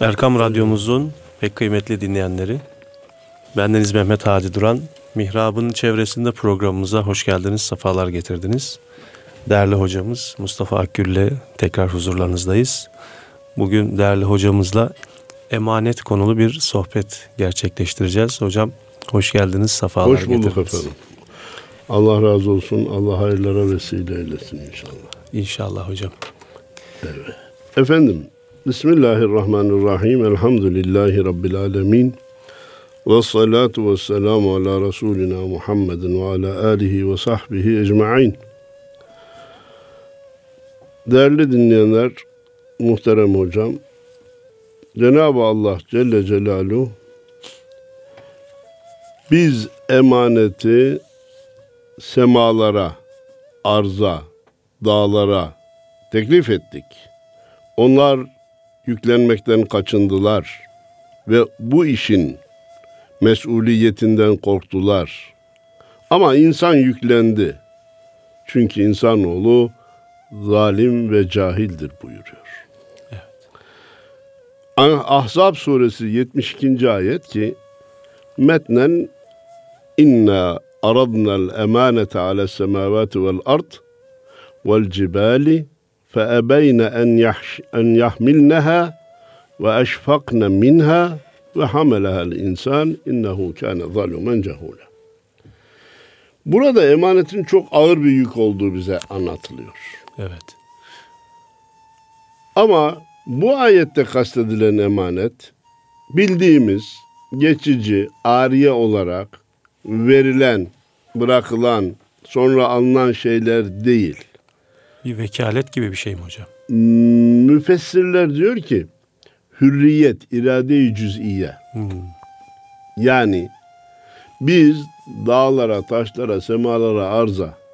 Erkam Radyomuzun pek kıymetli dinleyenleri, bendeniz Mehmet Hadi Duran, Mihrab'ın çevresinde programımıza hoş geldiniz, sefalar getirdiniz. Değerli hocamız Mustafa Akgül'le tekrar huzurlarınızdayız. Bugün değerli hocamızla emanet konulu bir sohbet gerçekleştireceğiz. Hocam hoş geldiniz, sefalar Hoş bulduk getirdiniz. efendim. Allah razı olsun. Allah hayırlara vesile eylesin inşallah. İnşallah hocam. Efendim, Bismillahirrahmanirrahim. Elhamdülillahi Rabbil alemin. Ve salatu ve selamu ala Resulina Muhammedin ve ala alihi ve sahbihi ecma'in. Değerli dinleyenler, muhterem hocam, Cenab-ı Allah Celle Celaluhu biz emaneti semalara, arza, dağlara teklif ettik. Onlar yüklenmekten kaçındılar ve bu işin mesuliyetinden korktular. Ama insan yüklendi. Çünkü insanoğlu zalim ve cahildir buyuruyor. Ahzab suresi 72. ayet ki metnen inna aradna'l emanete ala semavati vel ard vel cibali فأبين أن, يحش أن يحملنها وأشفقن منها وحملها الإنسان إنه كان ظالما جهولا Burada emanetin çok ağır bir yük olduğu bize anlatılıyor. Evet. Ama bu ayette kastedilen emanet bildiğimiz geçici, ariye olarak verilen, bırakılan, sonra alınan şeyler değil. Bir vekalet gibi bir şey mi hocam? Müfessirler diyor ki hürriyet, irade-i cüz'iye. Hmm. Yani biz dağlara, taşlara, semalara, arza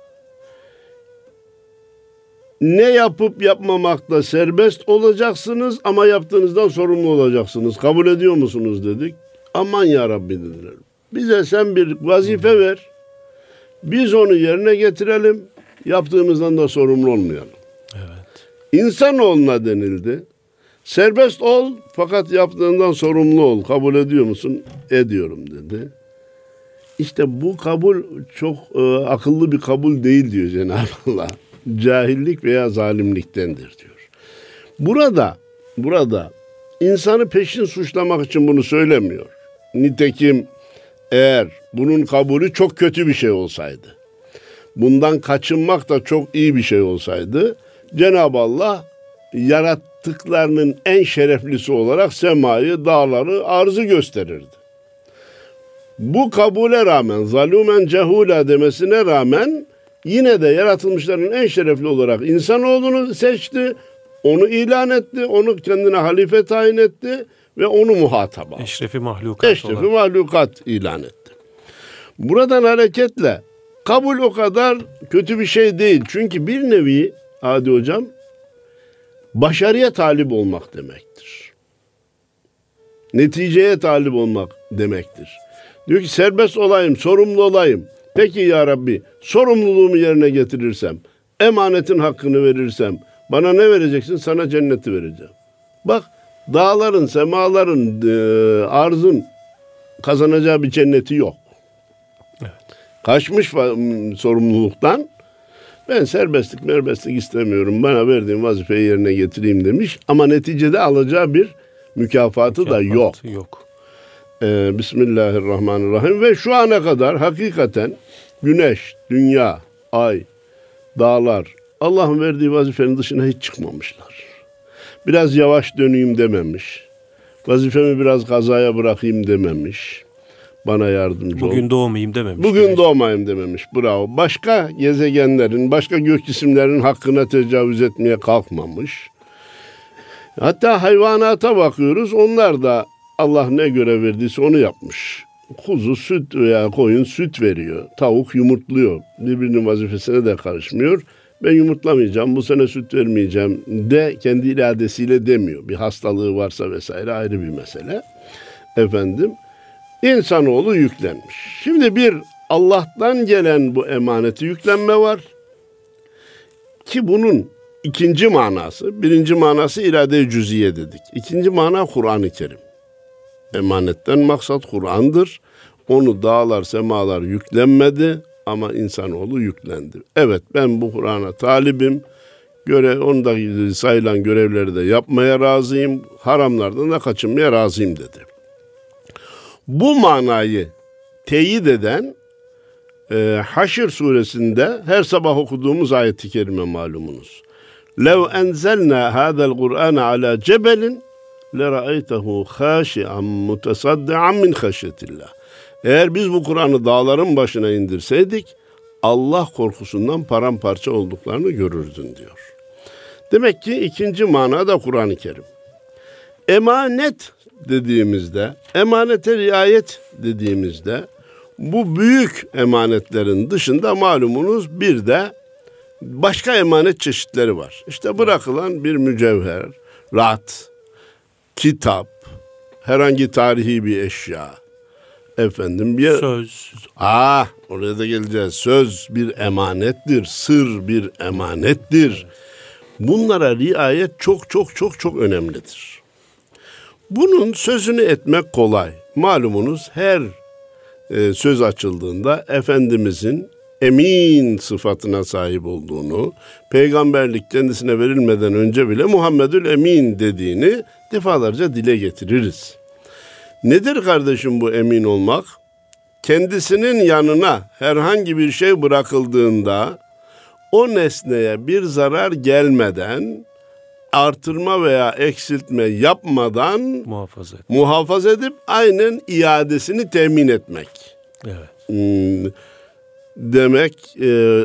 ne yapıp yapmamakta serbest olacaksınız ama yaptığınızdan sorumlu olacaksınız. Kabul ediyor musunuz dedik. Aman ya Rabbi dediler. Bize sen bir vazife ver. Biz onu yerine getirelim. Yaptığımızdan da sorumlu olmayalım. Evet. İnsanoğluna denildi. Serbest ol fakat yaptığından sorumlu ol. Kabul ediyor musun? Ediyorum dedi. İşte bu kabul çok e, akıllı bir kabul değil diyor Cenab-ı Allah. Cahillik veya zalimliktendir diyor. Burada burada insanı peşin suçlamak için bunu söylemiyor. Nitekim eğer bunun kabulü çok kötü bir şey olsaydı bundan kaçınmak da çok iyi bir şey olsaydı Cenab-ı Allah yarattıklarının en şereflisi olarak semayı, dağları, arzı gösterirdi. Bu kabule rağmen, zalumen cehula demesine rağmen yine de yaratılmışların en şerefli olarak insanoğlunu seçti, onu ilan etti, onu kendine halife tayin etti ve onu muhatap aldı. Eşrefi mahlukat Eşrefi olan. mahlukat ilan etti. Buradan hareketle kabul o kadar kötü bir şey değil. Çünkü bir nevi Adi Hocam başarıya talip olmak demektir. Neticeye talip olmak demektir. Diyor ki serbest olayım, sorumlu olayım. Peki ya Rabbi sorumluluğumu yerine getirirsem, emanetin hakkını verirsem bana ne vereceksin? Sana cenneti vereceğim. Bak dağların, semaların, e, arzın kazanacağı bir cenneti yok. Kaçmış sorumluluktan ben serbestlik merbestlik istemiyorum. Bana verdiğin vazifeyi yerine getireyim demiş. Ama neticede alacağı bir mükafatı da yok. Mükafatı Yok. Ee, Bismillahirrahmanirrahim. Ve şu ana kadar hakikaten güneş, dünya, ay, dağlar Allah'ın verdiği vazifenin dışına hiç çıkmamışlar. Biraz yavaş döneyim dememiş. Vazifemi biraz kazaya bırakayım dememiş. Bana yardımcı ol. Bugün doğmayayım dememiş. Bugün doğmayayım dememiş. Bravo. Başka gezegenlerin, başka gök cisimlerin hakkına tecavüz etmeye kalkmamış. Hatta hayvanata bakıyoruz. Onlar da Allah ne görev verdiyse onu yapmış. Kuzu süt veya koyun süt veriyor. Tavuk yumurtluyor. Birbirinin vazifesine de karışmıyor. Ben yumurtlamayacağım, bu sene süt vermeyeceğim de kendi iradesiyle demiyor. Bir hastalığı varsa vesaire ayrı bir mesele. Efendim, insanoğlu yüklenmiş. Şimdi bir Allah'tan gelen bu emaneti yüklenme var. Ki bunun ikinci manası. Birinci manası irade-i cüziye dedik. İkinci mana Kur'an-ı Kerim. Emanetten maksat Kur'an'dır. Onu dağlar, semalar yüklenmedi ama insanoğlu yüklendi. Evet ben bu Kur'an'a talibim. Göre, onda sayılan görevleri de yapmaya razıyım. Haramlardan da kaçınmaya razıyım dedi. Bu manayı teyit eden e, Haşr suresinde her sabah okuduğumuz ayeti kerime malumunuz. Lev enzelna hadal Kur'an ala cebelin lera'aytehu khashi'an mutasaddian min haşyetillah. Eğer biz bu Kur'an'ı dağların başına indirseydik Allah korkusundan paramparça olduklarını görürdün diyor. Demek ki ikinci mana da Kur'an-ı Kerim. Emanet dediğimizde, emanete riayet dediğimizde bu büyük emanetlerin dışında malumunuz bir de başka emanet çeşitleri var. İşte bırakılan bir mücevher, rat, kitap, herhangi tarihi bir eşya, efendim bir Söz. Ah oraya da geleceğiz. Söz bir emanettir, sır bir emanettir. Bunlara riayet çok çok çok çok önemlidir. Bunun sözünü etmek kolay. Malumunuz her e, söz açıldığında Efendimizin emin sıfatına sahip olduğunu, peygamberlik kendisine verilmeden önce bile Muhammedül Emin dediğini defalarca dile getiririz. Nedir kardeşim bu emin olmak? Kendisinin yanına herhangi bir şey bırakıldığında o nesneye bir zarar gelmeden artırma veya eksiltme yapmadan Muhafaza et. muhafaza edip aynen iadesini temin etmek. Evet. Hmm, demek e,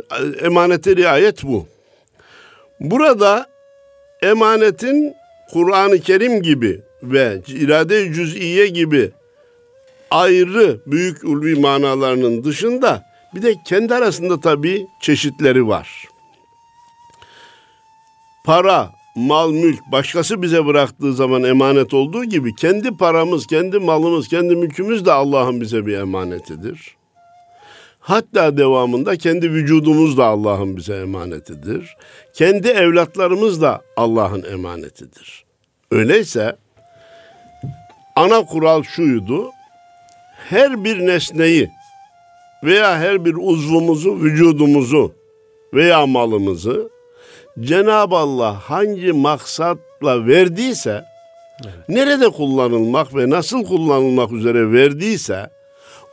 emanete riayet bu. Burada emanetin Kur'an-ı Kerim gibi ve irade-i cüz'iye gibi ayrı büyük ulvi manalarının dışında bir de kendi arasında tabii çeşitleri var. Para, mal, mülk başkası bize bıraktığı zaman emanet olduğu gibi kendi paramız, kendi malımız, kendi mülkümüz de Allah'ın bize bir emanetidir. Hatta devamında kendi vücudumuz da Allah'ın bize emanetidir. Kendi evlatlarımız da Allah'ın emanetidir. Öyleyse ana kural şuydu. Her bir nesneyi veya her bir uzvumuzu, vücudumuzu veya malımızı Cenab-ı Allah hangi maksatla verdiyse, nerede kullanılmak ve nasıl kullanılmak üzere verdiyse,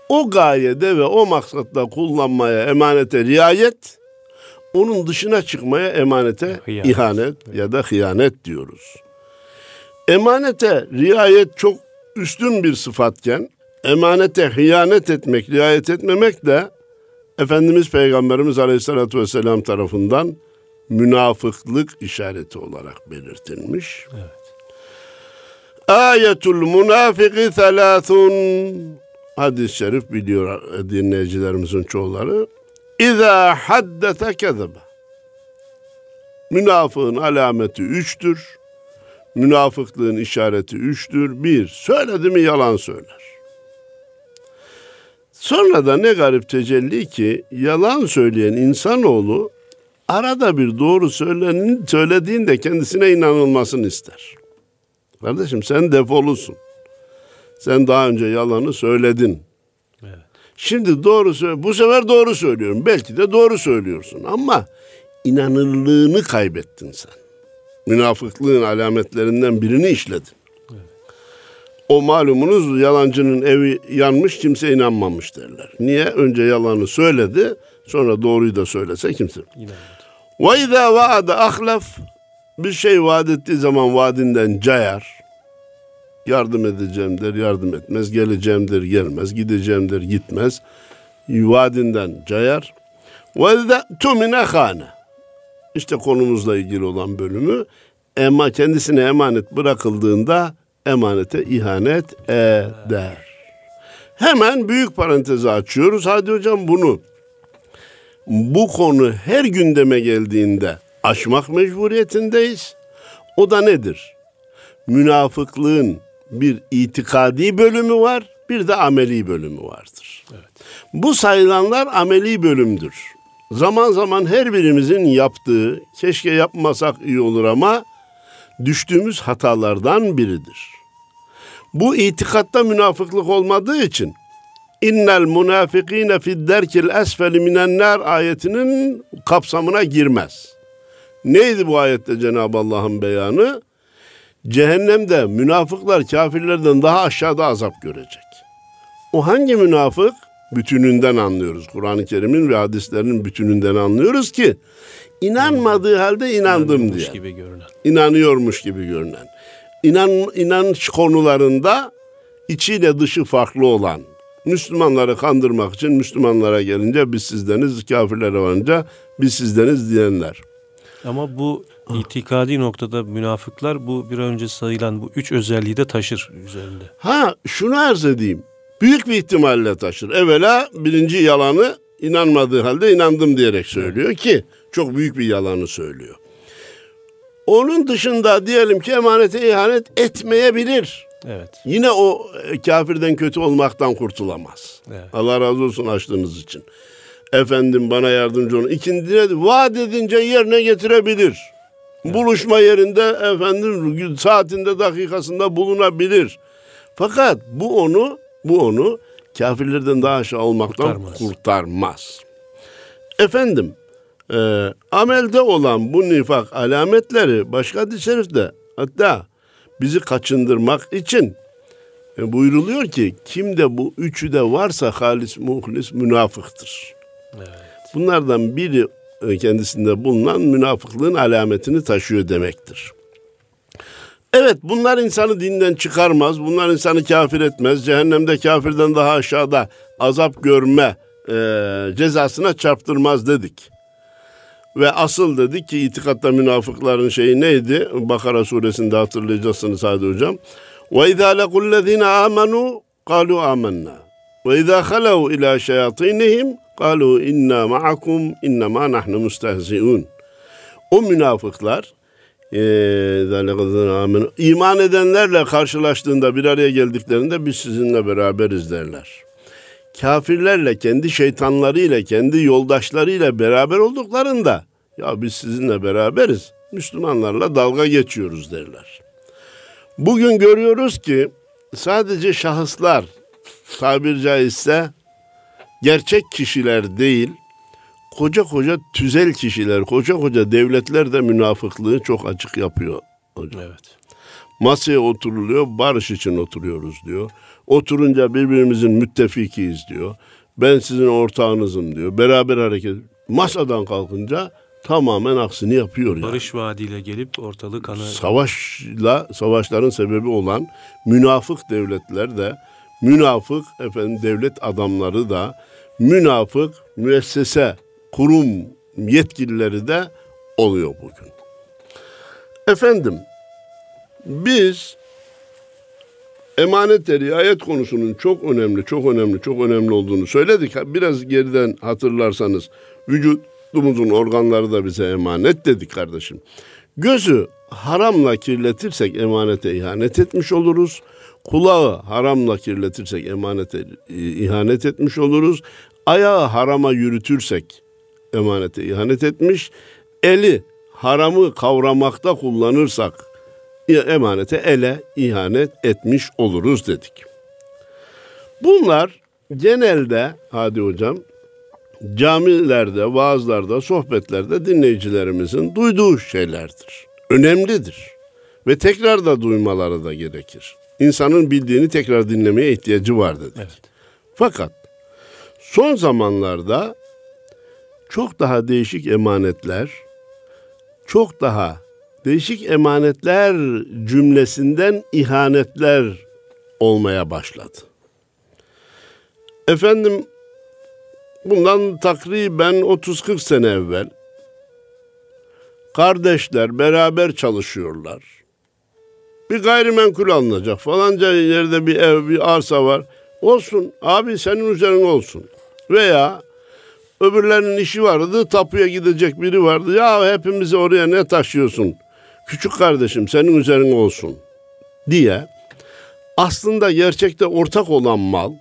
o gayede ve o maksatla kullanmaya emanete riayet, onun dışına çıkmaya emanete Hıyanet. ihanet ya da hıyanet diyoruz. Emanete riayet çok üstün bir sıfatken, emanete hıyanet etmek, riayet etmemek de Efendimiz Peygamberimiz Aleyhisselatü Vesselam tarafından münafıklık işareti olarak belirtilmiş. Ayetul münafiki thelâthun Hadis-i şerif biliyor dinleyicilerimizin çoğuları. İza haddete kezebe. Münafığın alameti üçtür. Münafıklığın işareti üçtür. Bir, söyledi mi yalan söyler. Sonra da ne garip tecelli ki yalan söyleyen insanoğlu arada bir doğru söylenin, söylediğinde kendisine inanılmasını ister. Kardeşim sen defolusun. Sen daha önce yalanı söyledin. Evet. Şimdi doğru. Bu sefer doğru söylüyorum. Belki de doğru söylüyorsun ama inanırlığını kaybettin sen. Münafıklığın alametlerinden birini işledin. O malumunuz yalancının evi yanmış kimse inanmamış derler. Niye? Önce yalanı söyledi sonra doğruyu da söylese kimse. İnanmadım. Ve izâ vaade ahlef bir şey vaat ettiği zaman vaadinden cayar. Yardım edeceğim der, yardım etmez. Geleceğim der, gelmez. Gideceğim der, gitmez. Vaadinden cayar. Ve izâ tumine hâne. İşte konumuzla ilgili olan bölümü. Ema kendisine emanet bırakıldığında emanete ihanet eder. Hemen büyük parantezi açıyoruz. Hadi hocam bunu bu konu her gündeme geldiğinde aşmak mecburiyetindeyiz. O da nedir? Münafıklığın bir itikadi bölümü var, bir de ameli bölümü vardır. Bu sayılanlar ameli bölümdür. zaman zaman her birimizin yaptığı, keşke yapmasak iyi olur ama düştüğümüz hatalardan biridir. Bu itikatta münafıklık olmadığı için innel munafikine fid derkil esfeli minen nar ayetinin kapsamına girmez. Neydi bu ayette Cenab-ı Allah'ın beyanı? Cehennemde münafıklar kafirlerden daha aşağıda azap görecek. O hangi münafık? Bütününden anlıyoruz. Kur'an-ı Kerim'in ve hadislerinin bütününden anlıyoruz ki inanmadığı halde inandım diye. gibi görünen. İnanıyormuş gibi görünen. İnan, inanç konularında içiyle dışı farklı olan, Müslümanları kandırmak için Müslümanlara gelince biz sizdeniz, kafirlere varınca biz sizdeniz diyenler. Ama bu itikadi noktada münafıklar bu bir önce sayılan bu üç özelliği de taşır üzerinde. Ha şunu arz edeyim. Büyük bir ihtimalle taşır. Evvela birinci yalanı inanmadığı halde inandım diyerek söylüyor ki çok büyük bir yalanı söylüyor. Onun dışında diyelim ki emanete ihanet etmeyebilir. Evet. Yine o e, kafirden kötü olmaktan kurtulamaz. Evet. Allah razı olsun açtığınız için. Efendim bana yardımcı olun. İkincine de vaat edince yerine getirebilir. Buluşma yerinde efendim saatinde dakikasında bulunabilir. Fakat bu onu bu onu kafirlerden daha aşağı olmaktan Kurtarmaz. kurtarmaz. Efendim e, amelde olan bu nifak alametleri başka hadis-i şerifte hatta bizi kaçındırmak için e, buyruluyor ki kimde bu üçü de varsa halis muhlis münafıktır. Evet. Bunlardan biri e, kendisinde bulunan münafıklığın alametini taşıyor demektir. Evet bunlar insanı dinden çıkarmaz. Bunlar insanı kafir etmez. Cehennemde kafirden daha aşağıda azap görme e, cezasına çarptırmaz dedik. Ve asıl dedik ki itikatta münafıkların şeyi neydi? Bakara suresinde hatırlayacaksınız hadi hocam. Ve izâ lekullezîne âmenû kâlû âmennâ. Ve izâ halev ilâ şeyatînihim kâlû innâ ma'akum innemâ nahnu mustehzi'ûn. O münafıklar iman edenlerle karşılaştığında bir araya geldiklerinde biz sizinle beraberiz derler kafirlerle, kendi şeytanlarıyla, kendi yoldaşlarıyla beraber olduklarında ya biz sizinle beraberiz, Müslümanlarla dalga geçiyoruz derler. Bugün görüyoruz ki sadece şahıslar tabir caizse gerçek kişiler değil, koca koca tüzel kişiler, koca koca devletler de münafıklığı çok açık yapıyor hocam. Evet. Masaya oturuluyor, barış için oturuyoruz diyor. Oturunca birbirimizin müttefikiyiz diyor. Ben sizin ortağınızım diyor. Beraber hareket. Masadan kalkınca tamamen aksini yapıyor yani. Barış vaadiyle gelip ortalığı kana... Savaşla, savaşların sebebi olan münafık devletler de, münafık efendim devlet adamları da, münafık müessese, kurum yetkilileri de oluyor bugün. Efendim, biz emanet riayet konusunun çok önemli, çok önemli, çok önemli olduğunu söyledik. Biraz geriden hatırlarsanız vücudumuzun organları da bize emanet dedik kardeşim. Gözü haramla kirletirsek emanete ihanet etmiş oluruz. Kulağı haramla kirletirsek emanete e, ihanet etmiş oluruz. Ayağı harama yürütürsek emanete ihanet etmiş. Eli haramı kavramakta kullanırsak emanete ele ihanet etmiş oluruz dedik. Bunlar genelde hadi hocam camilerde, vaazlarda, sohbetlerde dinleyicilerimizin duyduğu şeylerdir. Önemlidir. Ve tekrar da duymaları da gerekir. İnsanın bildiğini tekrar dinlemeye ihtiyacı var dedik. Evet. Fakat son zamanlarda çok daha değişik emanetler, çok daha değişik emanetler cümlesinden ihanetler olmaya başladı. Efendim bundan takriben 30-40 sene evvel kardeşler beraber çalışıyorlar. Bir gayrimenkul alınacak. Falanca yerde bir ev, bir arsa var. Olsun abi senin üzerine olsun. Veya öbürlerinin işi vardı. Tapuya gidecek biri vardı. Ya hepimizi oraya ne taşıyorsun? Küçük kardeşim senin üzerine olsun diye aslında gerçekte ortak olan mal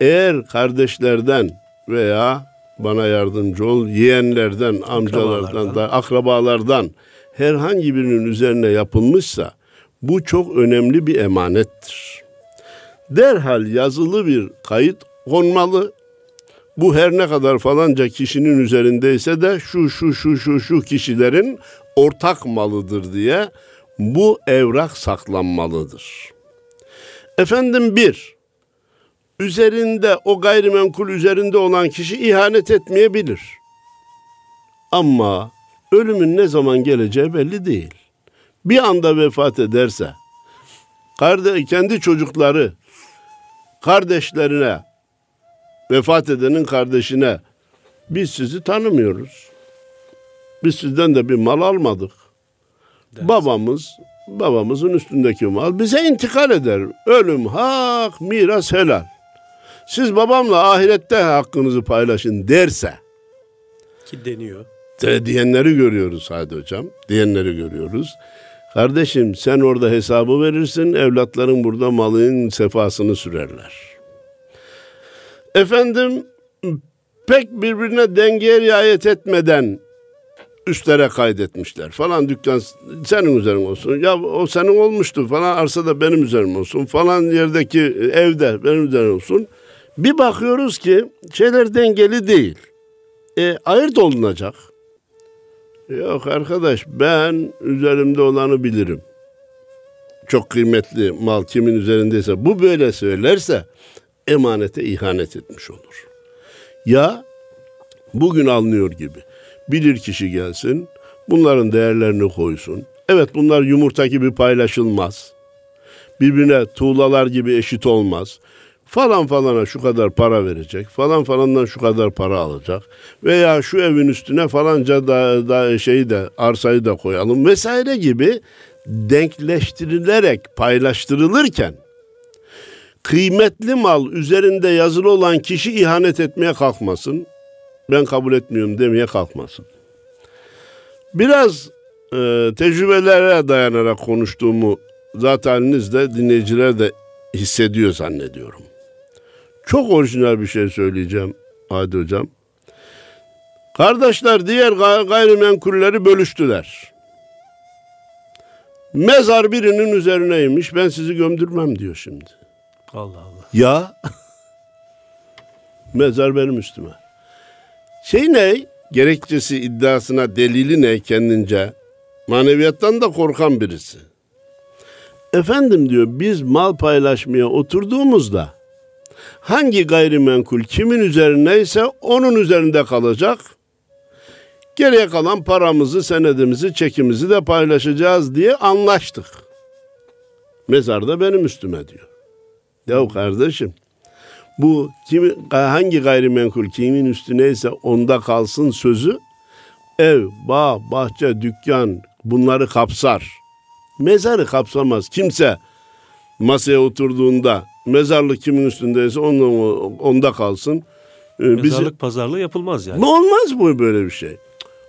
eğer kardeşlerden veya bana yardımcı ol. Yeğenlerden, amcalardan, da akrabalardan herhangi birinin üzerine yapılmışsa bu çok önemli bir emanettir. Derhal yazılı bir kayıt konmalı. Bu her ne kadar falanca kişinin üzerindeyse de şu şu şu şu şu kişilerin ortak malıdır diye bu evrak saklanmalıdır. Efendim bir, üzerinde o gayrimenkul üzerinde olan kişi ihanet etmeyebilir. Ama ölümün ne zaman geleceği belli değil. Bir anda vefat ederse kendi çocukları kardeşlerine vefat edenin kardeşine biz sizi tanımıyoruz. Biz sizden de bir mal almadık. Babamız babamızın üstündeki mal bize intikal eder. Ölüm hak, miras helal. Siz babamla ahirette hakkınızı paylaşın derse Ki deniyor. de diyenleri görüyoruz hadi hocam. Diyenleri görüyoruz. Kardeşim sen orada hesabı verirsin, evlatların burada malın sefasını sürerler. Efendim pek birbirine dengeye riayet etmeden üstlere kaydetmişler falan dükkan senin üzerin olsun. Ya o senin olmuştu falan arsada benim üzerim olsun falan yerdeki evde benim üzerim olsun. Bir bakıyoruz ki şeyler dengeli değil. E, ayırt olunacak. Yok arkadaş ben üzerimde olanı bilirim. Çok kıymetli mal kimin üzerindeyse bu böyle söylerse emanete ihanet etmiş olur. Ya bugün alınıyor gibi bilir kişi gelsin, bunların değerlerini koysun. Evet bunlar yumurta gibi paylaşılmaz. Birbirine tuğlalar gibi eşit olmaz. Falan falana şu kadar para verecek, falan falandan şu kadar para alacak veya şu evin üstüne falanca da, da şeyi de arsayı da koyalım vesaire gibi denkleştirilerek paylaştırılırken kıymetli mal üzerinde yazılı olan kişi ihanet etmeye kalkmasın ben kabul etmiyorum demeye kalkmasın. Biraz e, tecrübelere dayanarak konuştuğumu zaten de dinleyiciler de hissediyor zannediyorum. Çok orijinal bir şey söyleyeceğim Hadi Hocam. Kardeşler diğer gay- gayrimenkulleri bölüştüler. Mezar birinin üzerineymiş ben sizi gömdürmem diyor şimdi. Allah Allah. Ya mezar benim üstüme. Şey ne? Gerekçesi iddiasına delili ne kendince? Maneviyattan da korkan birisi. Efendim diyor biz mal paylaşmaya oturduğumuzda hangi gayrimenkul kimin üzerindeyse onun üzerinde kalacak. Geriye kalan paramızı, senedimizi, çekimizi de paylaşacağız diye anlaştık. Mezar da benim üstüme diyor. Ya kardeşim bu kimi, hangi gayrimenkul kimin üstüneyse onda kalsın sözü ev, bağ, bahçe, dükkan bunları kapsar. Mezarı kapsamaz. Kimse masaya oturduğunda mezarlık kimin üstündeyse onda, onda kalsın. Ee, bizi- Mezarlık pazarlığı yapılmaz yani. ne olmaz bu böyle bir şey?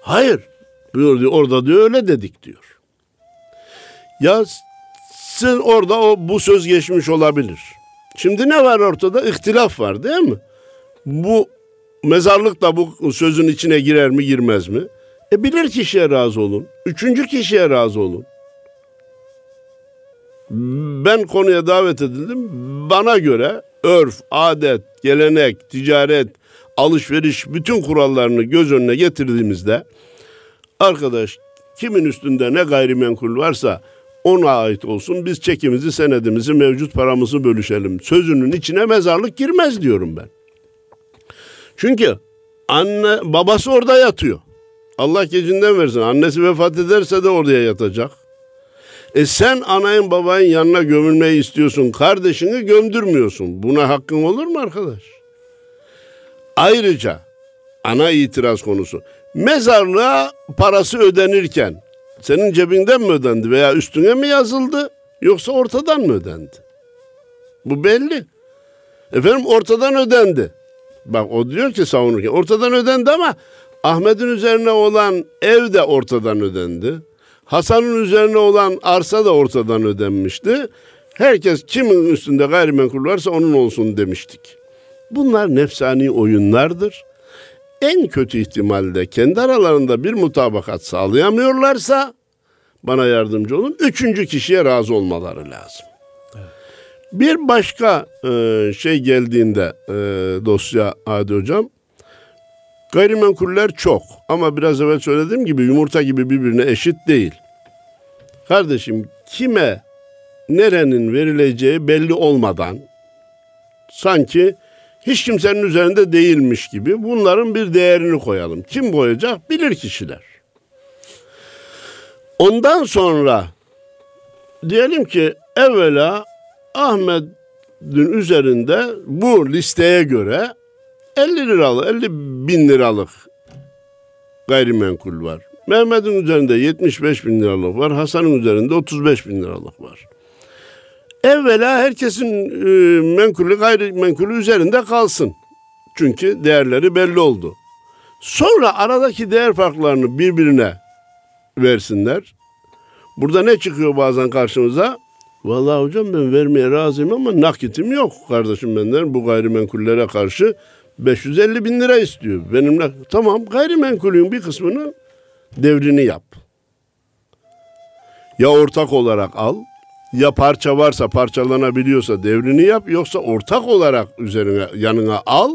Hayır. Diyor, diyor, orada diyor öyle dedik diyor. Ya sen orada o bu söz geçmiş olabilir. Şimdi ne var ortada? İhtilaf var değil mi? Bu mezarlık da bu sözün içine girer mi girmez mi? E bilir kişiye razı olun. Üçüncü kişiye razı olun. Ben konuya davet edildim. Bana göre örf, adet, gelenek, ticaret, alışveriş bütün kurallarını göz önüne getirdiğimizde arkadaş kimin üstünde ne gayrimenkul varsa ona ait olsun. Biz çekimizi, senedimizi, mevcut paramızı bölüşelim. Sözünün içine mezarlık girmez diyorum ben. Çünkü anne babası orada yatıyor. Allah gecinden versin. Annesi vefat ederse de oraya yatacak. E sen anayın babayın yanına gömülmeyi istiyorsun. Kardeşini gömdürmüyorsun. Buna hakkın olur mu arkadaş? Ayrıca ana itiraz konusu. Mezarlığa parası ödenirken senin cebinden mi ödendi veya üstüne mi yazıldı yoksa ortadan mı ödendi? Bu belli. Efendim ortadan ödendi. Bak o diyor ki savunurken ortadan ödendi ama Ahmet'in üzerine olan ev de ortadan ödendi. Hasan'ın üzerine olan arsa da ortadan ödenmişti. Herkes kimin üstünde gayrimenkul varsa onun olsun demiştik. Bunlar nefsani oyunlardır. En kötü ihtimalde kendi aralarında bir mutabakat sağlayamıyorlarsa bana yardımcı olun. Üçüncü kişiye razı olmaları lazım. Bir başka e, şey geldiğinde e, dosya Adi Hocam gayrimenkuller çok ama biraz evvel söylediğim gibi yumurta gibi birbirine eşit değil. Kardeşim kime nerenin verileceği belli olmadan sanki hiç kimsenin üzerinde değilmiş gibi bunların bir değerini koyalım. Kim koyacak? Bilir kişiler. Ondan sonra diyelim ki evvela Ahmet'in üzerinde bu listeye göre 50 liralık, 50 bin liralık gayrimenkul var. Mehmet'in üzerinde 75 bin liralık var. Hasan'ın üzerinde 35 bin liralık var. Evvela herkesin e, menkulü gayrimenkulü üzerinde kalsın. Çünkü değerleri belli oldu. Sonra aradaki değer farklarını birbirine versinler. Burada ne çıkıyor bazen karşımıza? Vallahi hocam ben vermeye razıyım ama nakitim yok kardeşim benden bu gayrimenkullere karşı 550 bin lira istiyor. Benimle tamam gayrimenkulün bir kısmını devrini yap. Ya ortak olarak al ya parça varsa parçalanabiliyorsa devrini yap yoksa ortak olarak üzerine yanına al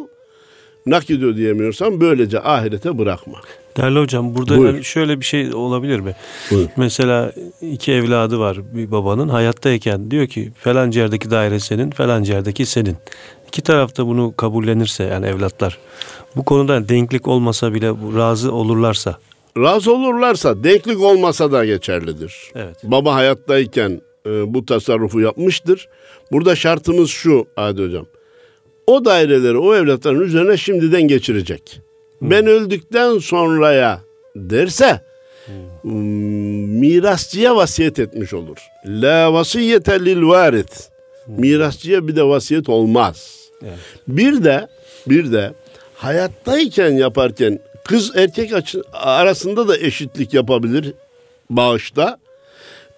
nakit ödeyemiyorsan böylece ahirete bırakma. Değerli hocam burada yani şöyle bir şey olabilir mi? Buyur. Mesela iki evladı var bir babanın hayattayken diyor ki falan yerdeki daire senin falan yerdeki senin. İki tarafta bunu kabullenirse yani evlatlar bu konuda denklik olmasa bile razı olurlarsa. Razı olurlarsa denklik olmasa da geçerlidir. Evet. Baba hayattayken e, bu tasarrufu yapmıştır. Burada şartımız şu Adi Hocam. O daireleri o evlatların üzerine şimdiden geçirecek. Ben öldükten sonraya derse hmm, mirasçıya vasiyet etmiş olur. La vasiyete lil varit. Mirasçıya bir de vasiyet olmaz. Evet. Bir de bir de hayattayken yaparken kız erkek arasında da eşitlik yapabilir bağışta.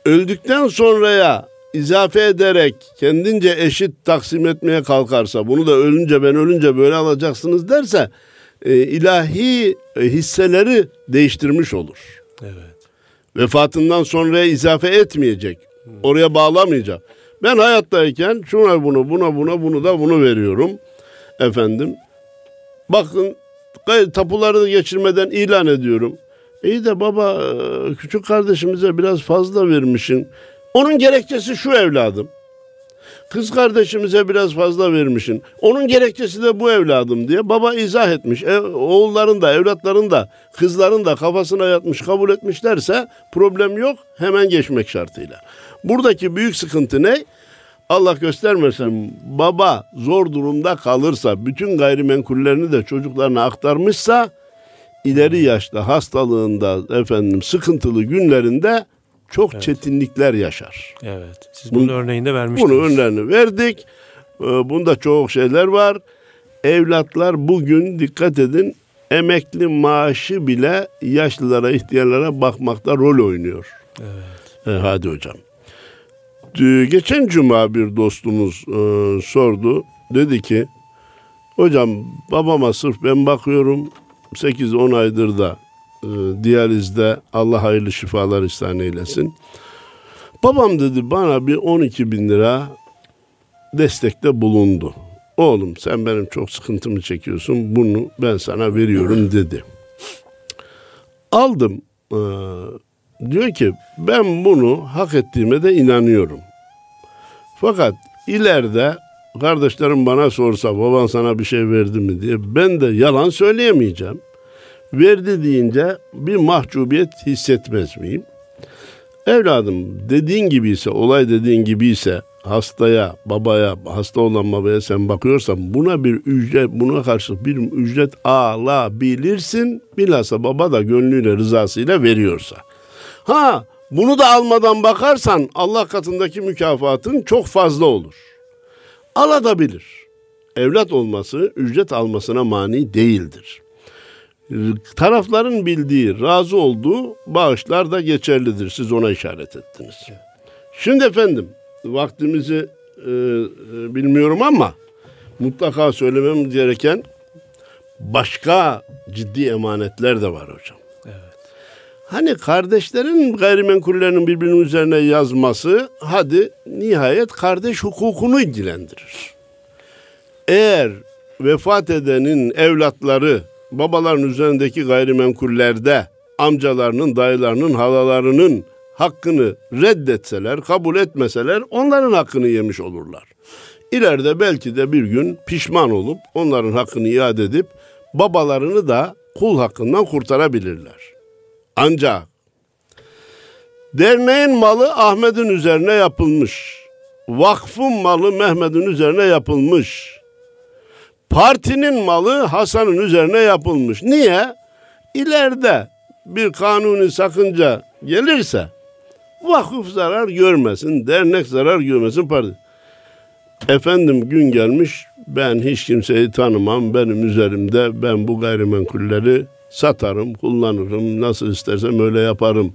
Öldükten sonraya izafe ederek kendince eşit taksim etmeye kalkarsa bunu da ölünce ben ölünce böyle alacaksınız derse e, ilahi e, hisseleri değiştirmiş olur. Evet. Vefatından sonraya izafe etmeyecek. Oraya bağlamayacak. Ben hayattayken şuna bunu buna buna bunu da bunu veriyorum. Efendim bakın tapuları geçirmeden ilan ediyorum. İyi de baba e, küçük kardeşimize biraz fazla vermişsin. Onun gerekçesi şu evladım. Kız kardeşimize biraz fazla vermişsin. Onun gerekçesi de bu evladım diye baba izah etmiş. E, oğulların da evlatların da kızların da kafasına yatmış kabul etmişlerse problem yok hemen geçmek şartıyla. Buradaki büyük sıkıntı ne? Allah göstermesin baba zor durumda kalırsa bütün gayrimenkullerini de çocuklarına aktarmışsa ileri yaşta hastalığında efendim sıkıntılı günlerinde çok çetinlikler yaşar. Evet. Siz bunun örneğinde vermiştiniz. Bunu önlerini verdik. Ee, Bunda çok şeyler var. Evlatlar bugün dikkat edin emekli maaşı bile yaşlılara, ihtiyarlara bakmakta rol oynuyor. Evet. E, hadi hocam. Geçen cuma bir dostumuz e, sordu. Dedi ki hocam babama sırf ben bakıyorum 8-10 aydır da e, diyalizde Allah hayırlı şifalar ihsan eylesin. Babam dedi bana bir 12 bin lira destekte bulundu. Oğlum sen benim çok sıkıntımı çekiyorsun bunu ben sana veriyorum dedi. Aldım. Ee, diyor ki ben bunu hak ettiğime de inanıyorum. Fakat ileride kardeşlerim bana sorsa baban sana bir şey verdi mi diye ben de yalan söyleyemeyeceğim. Verdi deyince bir mahcubiyet hissetmez miyim? Evladım dediğin gibi ise olay dediğin gibi ise hastaya babaya hasta olan babaya sen bakıyorsan buna bir ücret buna karşı bir ücret alabilirsin bilhassa baba da gönlüyle rızasıyla veriyorsa. Ha bunu da almadan bakarsan Allah katındaki mükafatın çok fazla olur. Alabilir. Evlat olması ücret almasına mani değildir tarafların bildiği, razı olduğu bağışlar da geçerlidir. Siz ona işaret ettiniz. Şimdi efendim, vaktimizi e, e, bilmiyorum ama mutlaka söylemem gereken başka ciddi emanetler de var hocam. Hani kardeşlerin gayrimenkullerinin birbirinin üzerine yazması hadi nihayet kardeş hukukunu ilgilendirir. Eğer vefat edenin evlatları babaların üzerindeki gayrimenkullerde amcalarının, dayılarının, halalarının hakkını reddetseler, kabul etmeseler onların hakkını yemiş olurlar. İleride belki de bir gün pişman olup onların hakkını iade edip babalarını da kul hakkından kurtarabilirler. Ancak derneğin malı Ahmet'in üzerine yapılmış. Vakfın malı Mehmet'in üzerine yapılmış. Partinin malı Hasan'ın üzerine yapılmış. Niye? İleride bir kanuni sakınca gelirse vakıf zarar görmesin, dernek zarar görmesin parti. Efendim gün gelmiş ben hiç kimseyi tanımam benim üzerimde ben bu gayrimenkulleri satarım, kullanırım, nasıl istersem öyle yaparım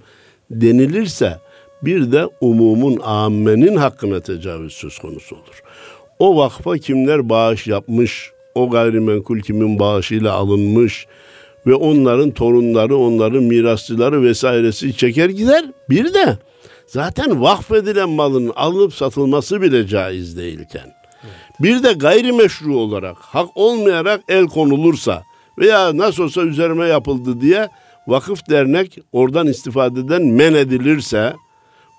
denilirse bir de umumun ammenin hakkına tecavüz söz konusu olur. O vakfa kimler bağış yapmış, o gayrimenkul kimin bağışıyla alınmış ve onların torunları, onların mirasçıları vesairesi çeker gider. Bir de zaten vakfedilen malın alınıp satılması bile caiz değilken bir de gayrimeşru olarak hak olmayarak el konulursa veya nasıl olsa üzerime yapıldı diye vakıf dernek oradan istifadeden men edilirse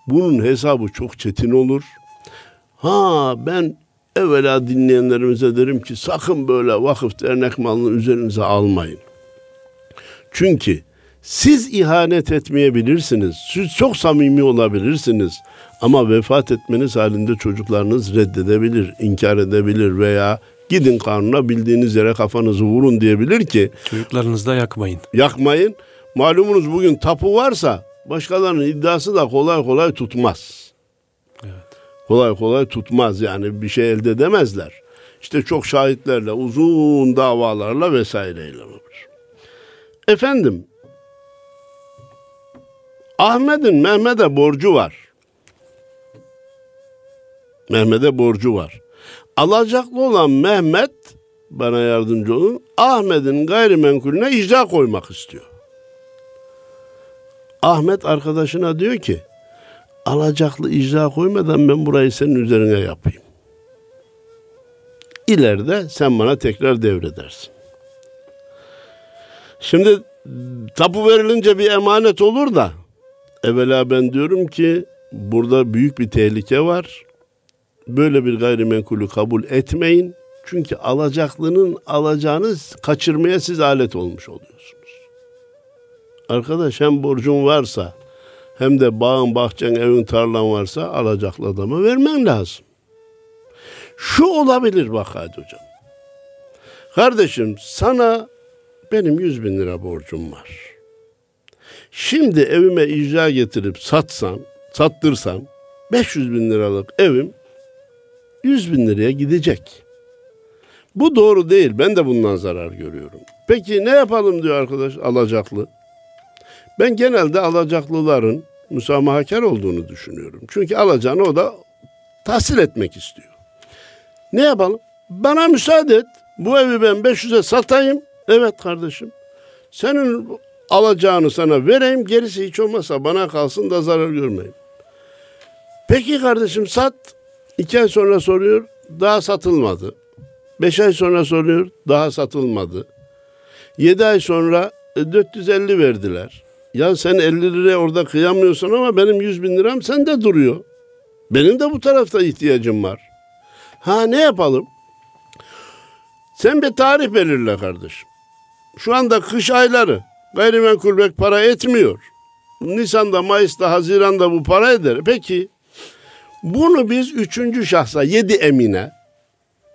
bunun hesabı çok çetin olur. Ha ben evvela dinleyenlerimize derim ki sakın böyle vakıf dernek malını üzerinize almayın. Çünkü siz ihanet etmeyebilirsiniz. Siz çok samimi olabilirsiniz. Ama vefat etmeniz halinde çocuklarınız reddedebilir, inkar edebilir veya gidin kanuna bildiğiniz yere kafanızı vurun diyebilir ki Çocuklarınızı da yakmayın. yakmayın. Malumunuz bugün tapu varsa başkalarının iddiası da kolay kolay tutmaz. Evet. Kolay kolay tutmaz yani bir şey elde edemezler. İşte çok şahitlerle, uzun davalarla vesaireyle olur. Efendim, Ahmet'in Mehmet'e borcu var. Mehmet'e borcu var. Alacaklı olan Mehmet bana yardımcı olun. Ahmet'in gayrimenkulüne icra koymak istiyor. Ahmet arkadaşına diyor ki alacaklı icra koymadan ben burayı senin üzerine yapayım. İleride sen bana tekrar devredersin. Şimdi tapu verilince bir emanet olur da evvela ben diyorum ki burada büyük bir tehlike var. Böyle bir gayrimenkulü kabul etmeyin. Çünkü alacaklının alacağını kaçırmaya siz alet olmuş oluyorsunuz. Arkadaş hem borcun varsa hem de bağın, bahçen, evin, tarlan varsa alacaklı adama vermen lazım. Şu olabilir bak hadi hocam. Kardeşim sana benim 100 bin lira borcum var. Şimdi evime icra getirip satsam, sattırsam 500 bin liralık evim 100 bin liraya gidecek. Bu doğru değil. Ben de bundan zarar görüyorum. Peki ne yapalım diyor arkadaş alacaklı. Ben genelde alacaklıların müsamahakar olduğunu düşünüyorum. Çünkü alacağını o da tahsil etmek istiyor. Ne yapalım? Bana müsaade et. Bu evi ben 500'e satayım. Evet kardeşim. Senin alacağını sana vereyim. Gerisi hiç olmazsa bana kalsın da zarar görmeyeyim. Peki kardeşim sat. İki ay sonra soruyor. Daha satılmadı. Beş ay sonra soruyor. Daha satılmadı. Yedi ay sonra 450 e, verdiler. Ya sen 50 liraya orada kıyamıyorsun ama benim 100 bin liram sende duruyor. Benim de bu tarafta ihtiyacım var. Ha ne yapalım? Sen bir tarih belirle kardeşim. Şu anda kış ayları gayrimenkul bek para etmiyor. Nisan'da, Mayıs'ta, Haziran'da bu para eder. Peki bunu biz üçüncü şahsa, yedi emine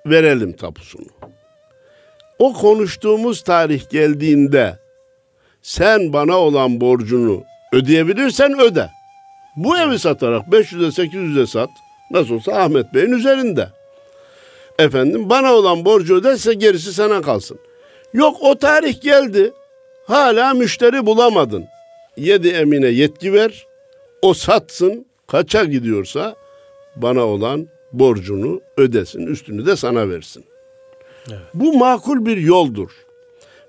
verelim tapusunu. O konuştuğumuz tarih geldiğinde sen bana olan borcunu ödeyebilirsen öde. Bu evi satarak 500'e 800'e sat. Nasıl olsa Ahmet Bey'in üzerinde. Efendim bana olan borcu öderse gerisi sana kalsın. Yok o tarih geldi. Hala müşteri bulamadın. Yedi emine yetki ver. O satsın. Kaça gidiyorsa bana olan borcunu ödesin. Üstünü de sana versin. Evet. Bu makul bir yoldur.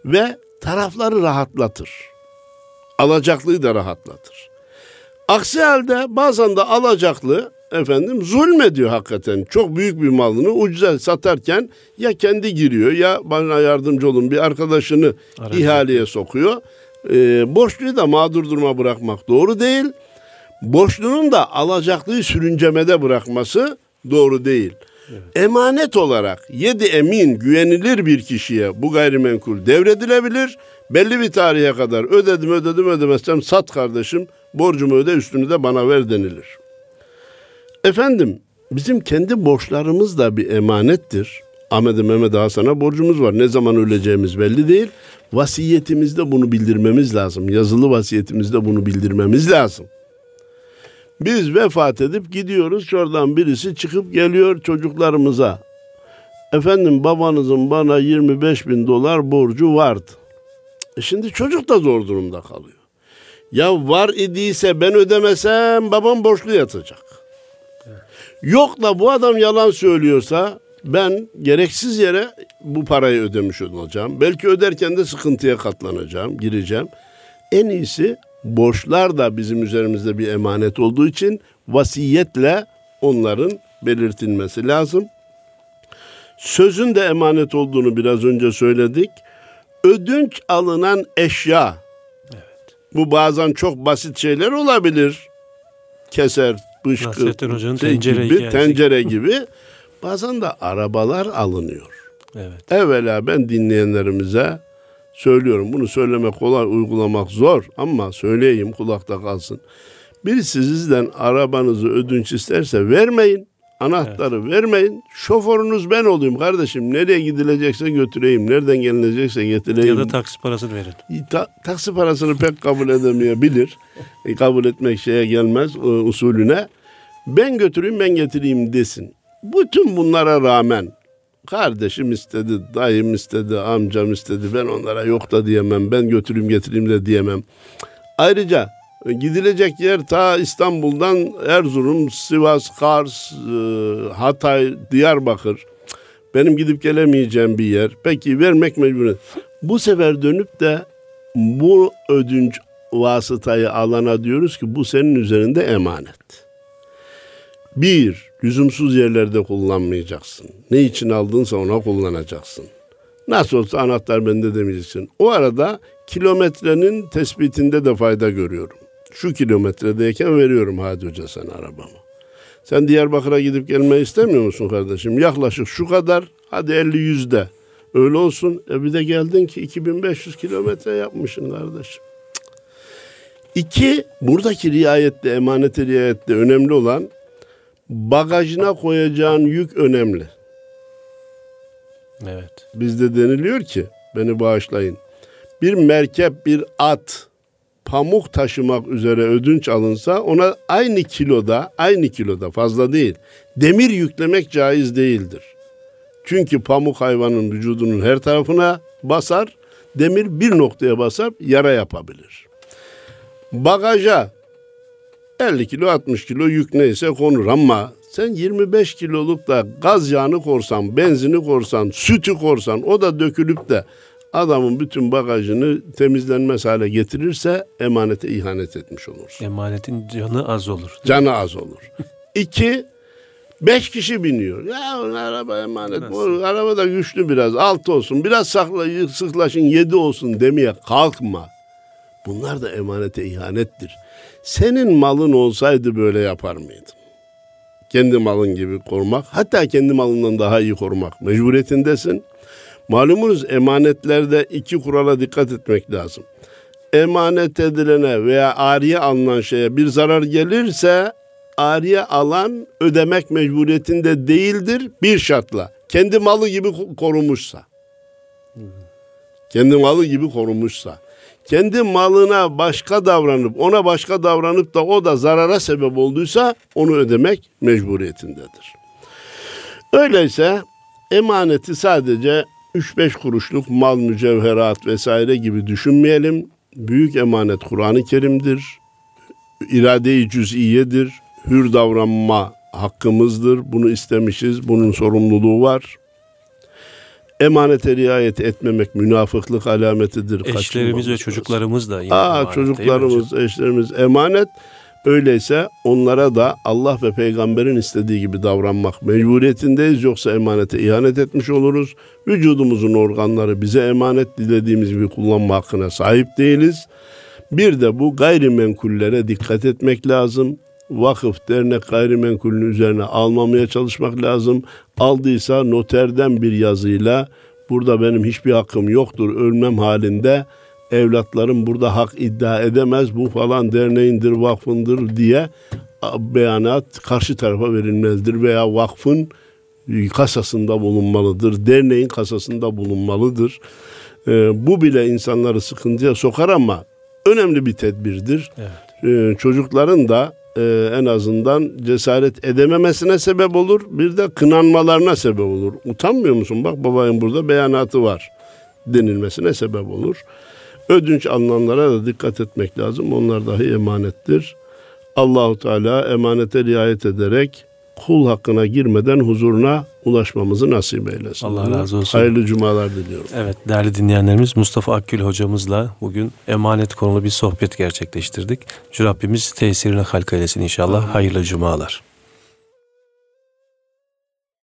ve tarafları rahatlatır. Alacaklıyı da rahatlatır. Aksi halde bazen de alacaklı efendim zulmediyor hakikaten. Çok büyük bir malını ucuza satarken ya kendi giriyor ya bana yardımcı olun bir arkadaşını Aracı. ihaleye sokuyor. Ee, borçluyu da mağdur duruma bırakmak doğru değil. Borçlunun da alacaklıyı sürüncemede bırakması doğru değil. Evet. Emanet olarak yedi emin güvenilir bir kişiye bu gayrimenkul devredilebilir. Belli bir tarihe kadar ödedim ödedim ödemezsem sat kardeşim borcumu öde üstünü de bana ver denilir. Efendim bizim kendi borçlarımız da bir emanettir. Ahmet'e Mehmet Hasan'a borcumuz var. Ne zaman öleceğimiz belli değil. Vasiyetimizde bunu bildirmemiz lazım. Yazılı vasiyetimizde bunu bildirmemiz lazım. Biz vefat edip gidiyoruz. Şuradan birisi çıkıp geliyor çocuklarımıza. Efendim babanızın bana 25 bin dolar borcu vardı. E şimdi çocuk da zor durumda kalıyor. Ya var idiyse ben ödemesem babam borçlu yatacak. Yok da bu adam yalan söylüyorsa ben gereksiz yere bu parayı ödemiş olacağım. Belki öderken de sıkıntıya katlanacağım, gireceğim. En iyisi borçlar da bizim üzerimizde bir emanet olduğu için vasiyetle onların belirtilmesi lazım. Sözün de emanet olduğunu biraz önce söyledik. Ödünç alınan eşya. Evet. Bu bazen çok basit şeyler olabilir. Keser, bışkı, şey tencere gibi, tencere gibi. Bazen de arabalar alınıyor. Evet. Evvela ben dinleyenlerimize söylüyorum. Bunu söylemek kolay, uygulamak zor ama söyleyeyim kulakta kalsın. Birisi sizden arabanızı ödünç isterse vermeyin. Anahtarı evet. vermeyin. Şoförünüz ben olayım kardeşim. Nereye gidilecekse götüreyim. Nereden gelinecekse getireyim. Ya da taksi parasını verin. Ta, taksi parasını pek kabul edemeyebilir. e, kabul etmek şeye gelmez e, usulüne. Ben götüreyim ben getireyim desin. Bütün bunlara rağmen kardeşim istedi, dayım istedi, amcam istedi. Ben onlara yok da diyemem. Ben götüreyim getireyim de diyemem. Ayrıca gidilecek yer ta İstanbul'dan Erzurum, Sivas, Kars, e, Hatay, Diyarbakır. Benim gidip gelemeyeceğim bir yer. Peki vermek mecbur. Bu sefer dönüp de bu ödünç vasıtayı alana diyoruz ki bu senin üzerinde emanet. Bir, lüzumsuz yerlerde kullanmayacaksın. Ne için aldınsa ona kullanacaksın. Nasıl olsa anahtar bende demeyeceksin. O arada kilometrenin tespitinde de fayda görüyorum. Şu kilometredeyken veriyorum Hadi Hoca sen arabamı. Sen Diyarbakır'a gidip gelmeyi istemiyor musun kardeşim? Yaklaşık şu kadar hadi 50 yüzde. Öyle olsun. E bir de geldin ki 2500 kilometre yapmışsın kardeşim. İki, buradaki riayette, emanete riayette önemli olan bagajına koyacağın yük önemli. Evet. Bizde deniliyor ki, beni bağışlayın. Bir merkep, bir at pamuk taşımak üzere ödünç alınsa ona aynı kiloda, aynı kiloda fazla değil. Demir yüklemek caiz değildir. Çünkü pamuk hayvanın vücudunun her tarafına basar, demir bir noktaya basar, yara yapabilir. Bagaja 50 kilo 60 kilo yük neyse konur ama sen 25 kiloluk da gaz yağını korsan, benzini korsan, sütü korsan o da dökülüp de adamın bütün bagajını temizlenmez hale getirirse emanete ihanet etmiş olur. Emanetin canı az olur. Canı az olur. İki, beş kişi biniyor. Ya araba emanet. Bu araba da güçlü biraz. Altı olsun. Biraz sakla, sıklaşın yedi olsun demeye kalkma. Bunlar da emanete ihanettir. Senin malın olsaydı böyle yapar mıydın? Kendi malın gibi korumak, hatta kendi malından daha iyi korumak mecburiyetindesin. Malumunuz emanetlerde iki kurala dikkat etmek lazım. Emanet edilene veya ariye alınan şeye bir zarar gelirse ariye alan ödemek mecburiyetinde değildir bir şartla. Kendi malı gibi korumuşsa. Kendi malı gibi korumuşsa. Kendi malına başka davranıp ona başka davranıp da o da zarara sebep olduysa onu ödemek mecburiyetindedir. Öyleyse emaneti sadece 3-5 kuruşluk mal, mücevherat vesaire gibi düşünmeyelim. Büyük emanet Kur'an-ı Kerim'dir. İrade-i cüz'iyedir. Hür davranma hakkımızdır. Bunu istemişiz. Bunun sorumluluğu var. Emanete riayet etmemek münafıklık alametidir. Eşlerimiz ve çocuklarımız da yine Aa, emanet, çocuklarımız, eşlerimiz emanet. Öyleyse onlara da Allah ve peygamberin istediği gibi davranmak mecburiyetindeyiz. Yoksa emanete ihanet etmiş oluruz. Vücudumuzun organları bize emanet dilediğimiz gibi kullanma hakkına sahip değiliz. Bir de bu gayrimenkullere dikkat etmek lazım. Vakıf, dernek gayrimenkulünün üzerine almamaya çalışmak lazım. Aldıysa noterden bir yazıyla burada benim hiçbir hakkım yoktur ölmem halinde evlatlarım burada hak iddia edemez bu falan derneğindir vakfındır diye beyanat karşı tarafa verilmelidir veya vakfın kasasında bulunmalıdır derneğin kasasında bulunmalıdır Ee, bu bile insanları sıkıntıya sokar ama önemli bir tedbirdir Evet. Ee, çocukların da e, en azından cesaret edememesine sebep olur bir de kınanmalarına sebep olur utanmıyor musun bak babanın burada beyanatı var denilmesine sebep olur. Ödünç alınanlara da dikkat etmek lazım. Onlar dahi emanettir. Allahu Teala emanete riayet ederek kul hakkına girmeden huzuruna ulaşmamızı nasip eylesin. Allah razı olsun. Hayırlı cumalar diliyorum. Evet değerli dinleyenlerimiz Mustafa Akgül hocamızla bugün emanet konulu bir sohbet gerçekleştirdik. Rabbimiz tesirini halk eylesin inşallah. Hayırlı cumalar.